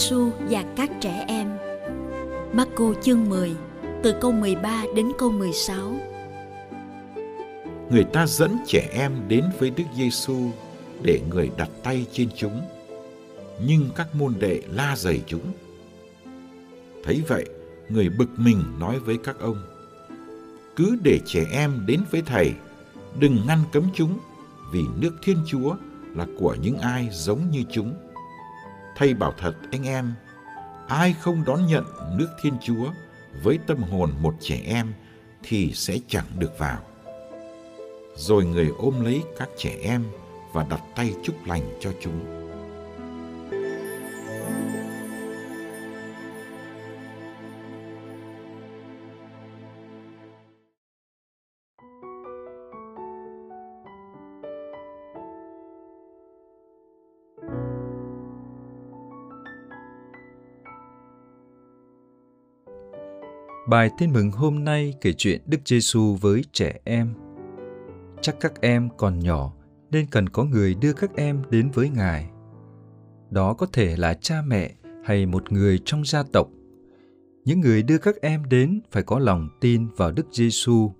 Giêsu và các trẻ em. Marco chương 10, từ câu 13 đến câu 16. Người ta dẫn trẻ em đến với Đức Giêsu để người đặt tay trên chúng. Nhưng các môn đệ la dày chúng. Thấy vậy, người bực mình nói với các ông: Cứ để trẻ em đến với thầy, đừng ngăn cấm chúng, vì nước Thiên Chúa là của những ai giống như chúng Thầy bảo thật anh em, ai không đón nhận nước Thiên Chúa với tâm hồn một trẻ em thì sẽ chẳng được vào. Rồi người ôm lấy các trẻ em và đặt tay chúc lành cho chúng. Bài tin mừng hôm nay kể chuyện Đức Giêsu với trẻ em. Chắc các em còn nhỏ, nên cần có người đưa các em đến với Ngài. Đó có thể là cha mẹ hay một người trong gia tộc. Những người đưa các em đến phải có lòng tin vào Đức Giêsu.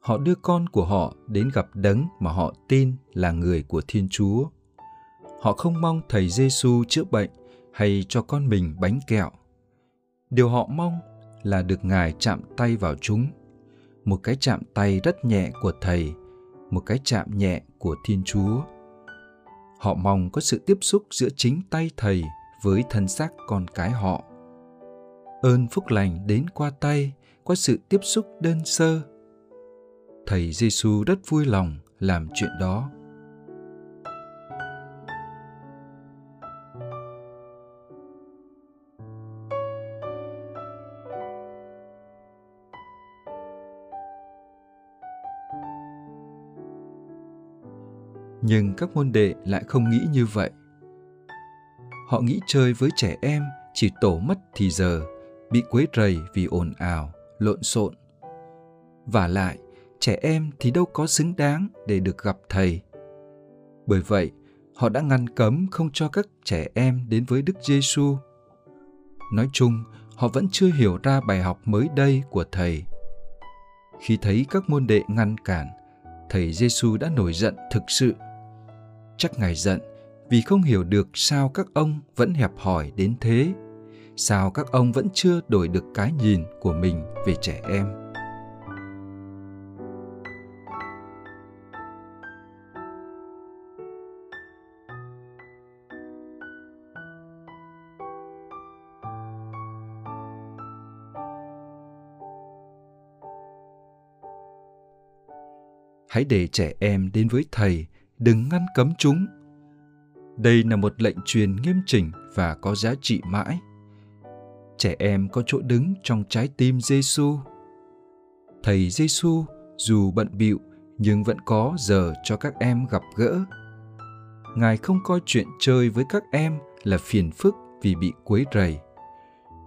Họ đưa con của họ đến gặp đấng mà họ tin là người của Thiên Chúa. Họ không mong thầy Giêsu chữa bệnh hay cho con mình bánh kẹo. Điều họ mong là được Ngài chạm tay vào chúng. Một cái chạm tay rất nhẹ của Thầy, một cái chạm nhẹ của Thiên Chúa. Họ mong có sự tiếp xúc giữa chính tay Thầy với thân xác con cái họ. Ơn phúc lành đến qua tay, qua sự tiếp xúc đơn sơ. Thầy Giêsu rất vui lòng làm chuyện đó. Nhưng các môn đệ lại không nghĩ như vậy. Họ nghĩ chơi với trẻ em, chỉ tổ mất thì giờ, bị quấy rầy vì ồn ào, lộn xộn. Và lại, trẻ em thì đâu có xứng đáng để được gặp thầy. Bởi vậy, họ đã ngăn cấm không cho các trẻ em đến với đức giêsu nói chung, họ vẫn chưa hiểu ra bài học mới đây của thầy. Khi thấy các môn đệ ngăn cản, thầy giêsu đã nổi giận thực sự chắc ngài giận, vì không hiểu được sao các ông vẫn hẹp hòi đến thế, sao các ông vẫn chưa đổi được cái nhìn của mình về trẻ em. Hãy để trẻ em đến với thầy đừng ngăn cấm chúng. Đây là một lệnh truyền nghiêm chỉnh và có giá trị mãi. Trẻ em có chỗ đứng trong trái tim Giêsu. Thầy Giêsu dù bận bịu nhưng vẫn có giờ cho các em gặp gỡ. Ngài không coi chuyện chơi với các em là phiền phức vì bị quấy rầy.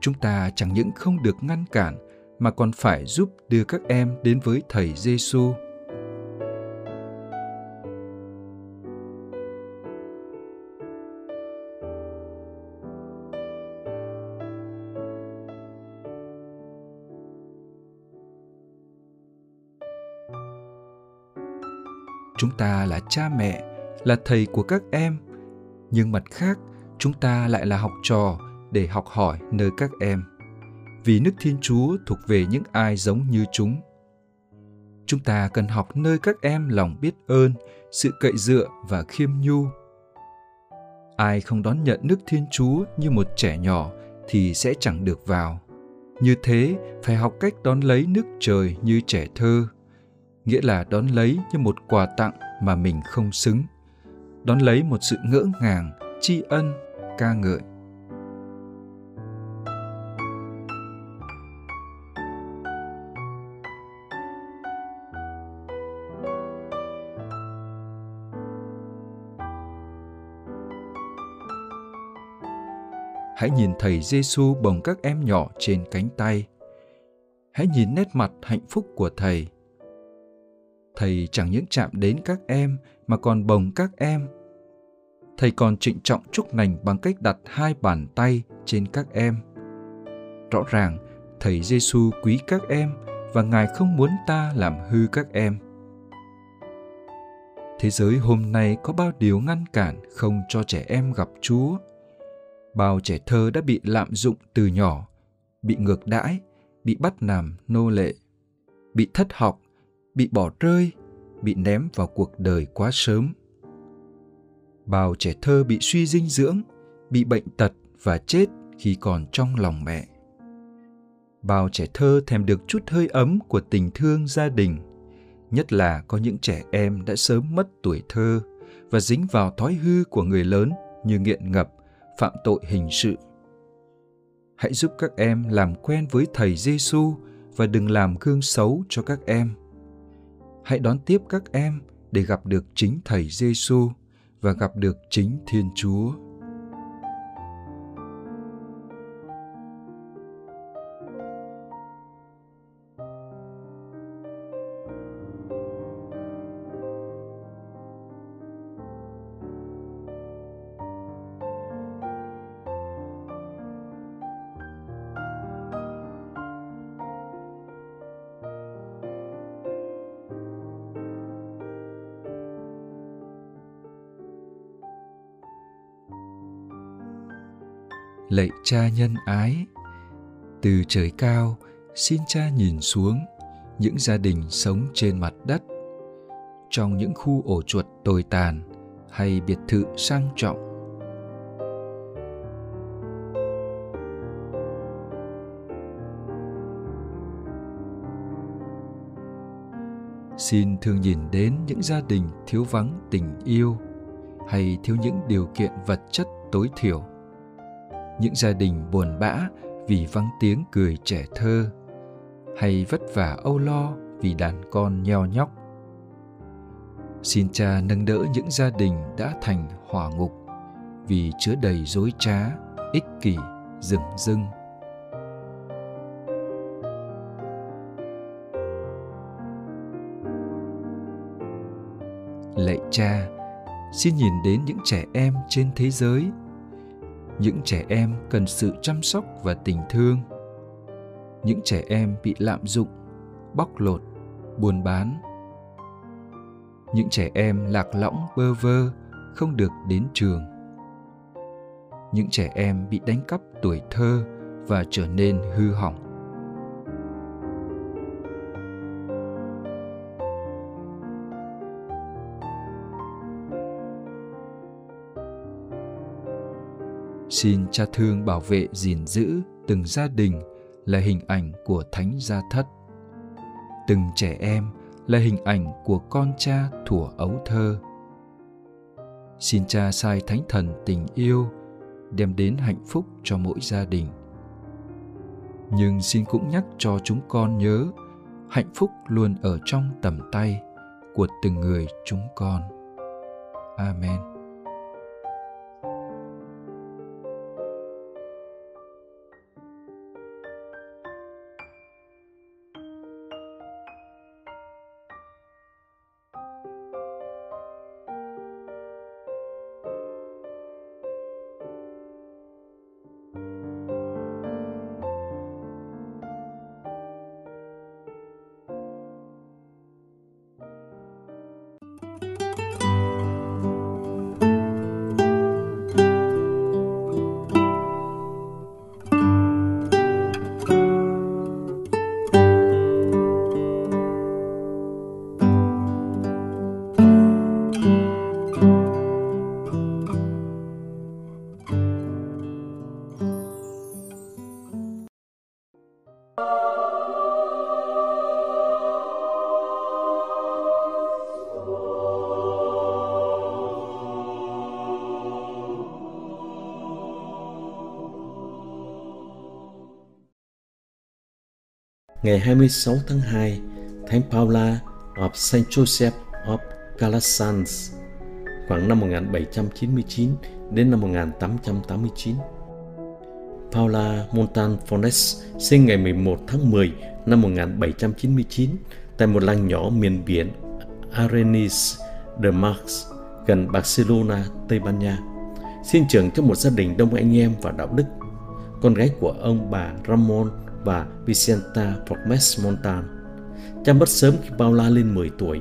Chúng ta chẳng những không được ngăn cản mà còn phải giúp đưa các em đến với thầy Giêsu. Chúng ta là cha mẹ, là thầy của các em. Nhưng mặt khác, chúng ta lại là học trò để học hỏi nơi các em. Vì nước thiên chúa thuộc về những ai giống như chúng. Chúng ta cần học nơi các em lòng biết ơn, sự cậy dựa và khiêm nhu. Ai không đón nhận nước thiên chúa như một trẻ nhỏ thì sẽ chẳng được vào. Như thế, phải học cách đón lấy nước trời như trẻ thơ nghĩa là đón lấy như một quà tặng mà mình không xứng đón lấy một sự ngỡ ngàng, tri ân, ca ngợi hãy nhìn thầy Giêsu bồng các em nhỏ trên cánh tay. Hãy nhìn nét mặt hạnh phúc của thầy. Thầy chẳng những chạm đến các em mà còn bồng các em. Thầy còn trịnh trọng chúc lành bằng cách đặt hai bàn tay trên các em. Rõ ràng, thầy Giêsu quý các em và Ngài không muốn ta làm hư các em. Thế giới hôm nay có bao điều ngăn cản không cho trẻ em gặp Chúa bao trẻ thơ đã bị lạm dụng từ nhỏ, bị ngược đãi, bị bắt làm nô lệ, bị thất học, bị bỏ rơi, bị ném vào cuộc đời quá sớm. Bao trẻ thơ bị suy dinh dưỡng, bị bệnh tật và chết khi còn trong lòng mẹ. Bao trẻ thơ thèm được chút hơi ấm của tình thương gia đình, nhất là có những trẻ em đã sớm mất tuổi thơ và dính vào thói hư của người lớn như nghiện ngập, phạm tội hình sự. Hãy giúp các em làm quen với thầy Giêsu và đừng làm gương xấu cho các em. Hãy đón tiếp các em để gặp được chính thầy Giêsu và gặp được chính Thiên Chúa. Lạy cha nhân ái. Từ trời cao, xin cha nhìn xuống những gia đình sống trên mặt đất. Trong những khu ổ chuột tồi tàn hay biệt thự sang trọng. Xin thương nhìn đến những gia đình thiếu vắng tình yêu hay thiếu những điều kiện vật chất tối thiểu những gia đình buồn bã vì vắng tiếng cười trẻ thơ, hay vất vả âu lo vì đàn con nheo nhóc. Xin cha nâng đỡ những gia đình đã thành hỏa ngục vì chứa đầy dối trá, ích kỷ, rừng rưng. Lạy cha, xin nhìn đến những trẻ em trên thế giới những trẻ em cần sự chăm sóc và tình thương. Những trẻ em bị lạm dụng, bóc lột, buôn bán. Những trẻ em lạc lõng, bơ vơ, không được đến trường. Những trẻ em bị đánh cắp tuổi thơ và trở nên hư hỏng. Xin cha thương bảo vệ, gìn giữ từng gia đình là hình ảnh của thánh gia thất. Từng trẻ em là hình ảnh của con cha thủa ấu thơ. Xin cha sai thánh thần tình yêu, đem đến hạnh phúc cho mỗi gia đình. Nhưng xin cũng nhắc cho chúng con nhớ, hạnh phúc luôn ở trong tầm tay của từng người chúng con. Amen. Ngày 26 tháng 2, Thánh Paula of Saint Joseph of Calasanz khoảng năm 1799 đến năm 1889. Paula Montanfones sinh ngày 11 tháng 10 năm 1799 tại một làng nhỏ miền biển Arenis de Marx gần Barcelona, Tây Ban Nha. Sinh trưởng trong một gia đình đông anh em và đạo đức. Con gái của ông bà Ramon và Vicenta Formes Montan. Cha mất sớm khi Paula lên 10 tuổi.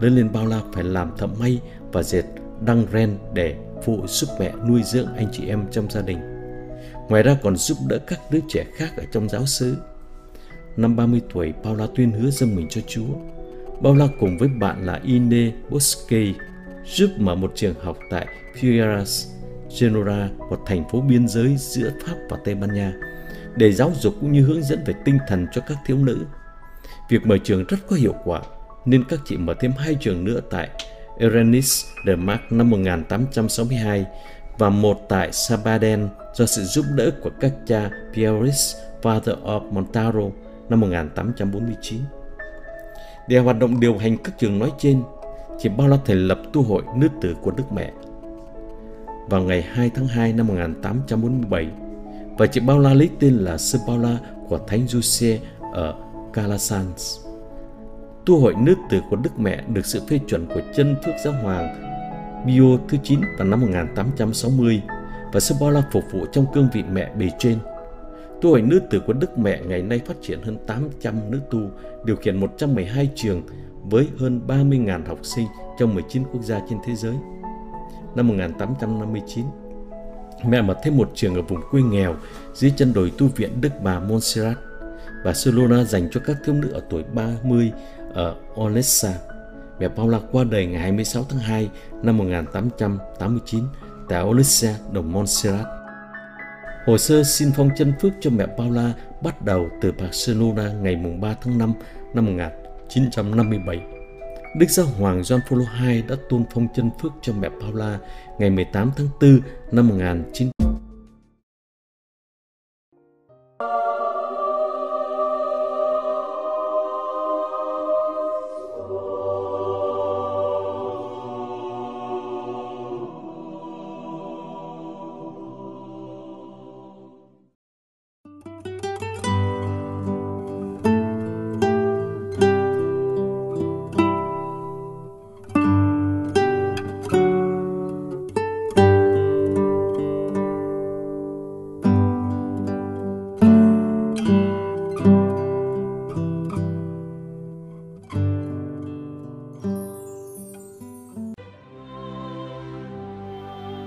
Lớn lên Paula phải làm thợ may và dệt đăng ren để phụ giúp mẹ nuôi dưỡng anh chị em trong gia đình. Ngoài ra còn giúp đỡ các đứa trẻ khác ở trong giáo xứ. Năm 30 tuổi, Paula tuyên hứa dâng mình cho Chúa. Paula cùng với bạn là Ine Bosque giúp mở một trường học tại Figueras, Genora, một thành phố biên giới giữa Pháp và Tây Ban Nha, để giáo dục cũng như hướng dẫn về tinh thần cho các thiếu nữ. Việc mở trường rất có hiệu quả, nên các chị mở thêm hai trường nữa tại Erenis de Mark năm 1862 và một tại Sabaden do sự giúp đỡ của các cha Pieris Father of Montaro năm 1849. Để hoạt động điều hành các trường nói trên, chị Paula thành lập tu hội nữ tử của Đức Mẹ. Vào ngày 2 tháng 2 năm 1847, và chị Paula lấy tên là Sư Paula của Thánh Giuse ở Calasans. Tu hội nữ tử của Đức Mẹ được sự phê chuẩn của chân thước giáo hoàng Pio thứ 9 vào năm 1860 và Sư Paula phục vụ trong cương vị mẹ bề trên. Tu hội nữ tử của Đức Mẹ ngày nay phát triển hơn 800 nữ tu, điều khiển 112 trường với hơn 30.000 học sinh trong 19 quốc gia trên thế giới. Năm 1859, mẹ mở thêm một trường ở vùng quê nghèo dưới chân đồi tu viện Đức Bà Montserrat. Barcelona dành cho các thiếu nữ ở tuổi 30 ở Olesa. Mẹ Paula qua đời ngày 26 tháng 2 năm 1889 tại Olesa, đồng Montserrat. Hồ sơ xin phong chân phước cho mẹ Paula bắt đầu từ Barcelona ngày 3 tháng 5 năm 1957. Đức Giáo Hoàng John Paul II đã tôn phong chân phước cho mẹ Paula ngày 18 tháng 4 năm 1900.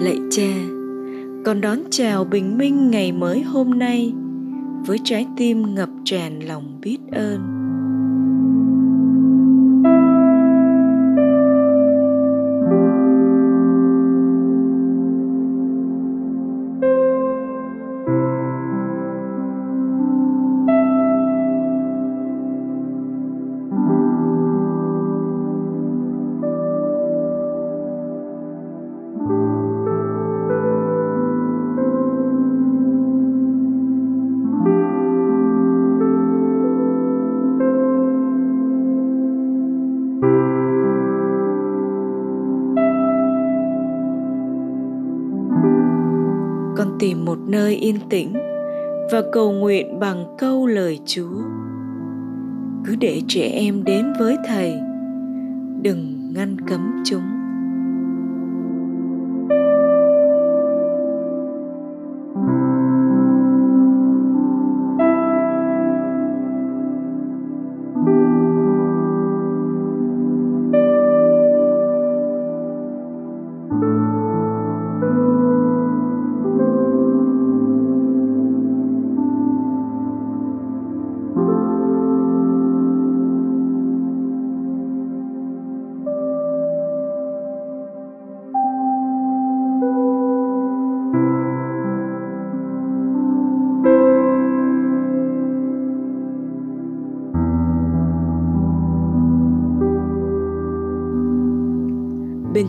Lạy cha, con đón chào bình minh ngày mới hôm nay với trái tim ngập tràn lòng biết ơn. con tìm một nơi yên tĩnh và cầu nguyện bằng câu lời chúa. Cứ để trẻ em đến với thầy, đừng ngăn cấm chúng.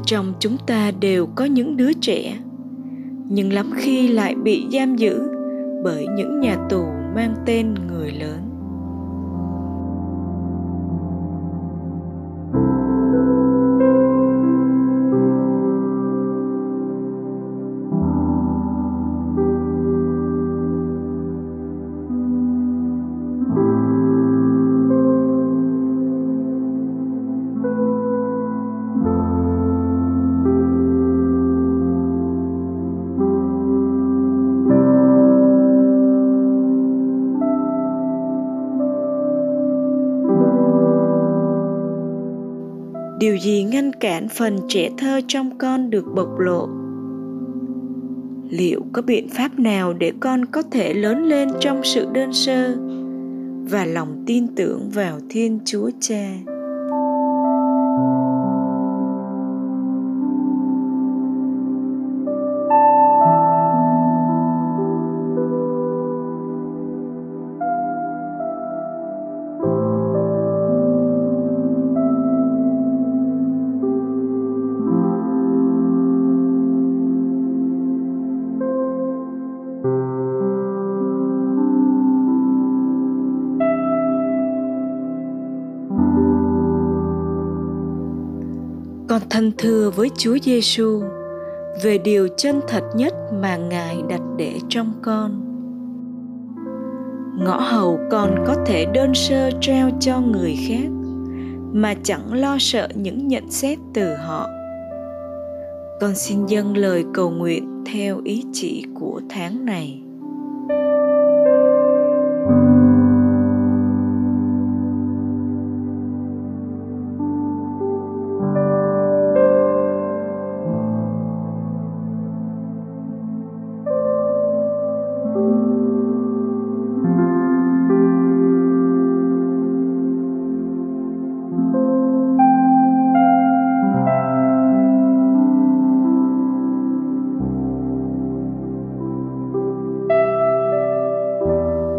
Trong chúng ta đều có những đứa trẻ. Nhưng lắm khi lại bị giam giữ bởi những nhà tù mang tên người lớn. Điều gì ngăn cản phần trẻ thơ trong con được bộc lộ? Liệu có biện pháp nào để con có thể lớn lên trong sự đơn sơ và lòng tin tưởng vào thiên chúa cha? Thân thưa với Chúa Giêsu về điều chân thật nhất mà Ngài đặt để trong con. Ngõ hầu con có thể đơn sơ treo cho người khác, mà chẳng lo sợ những nhận xét từ họ. Con xin dâng lời cầu nguyện theo ý chỉ của tháng này.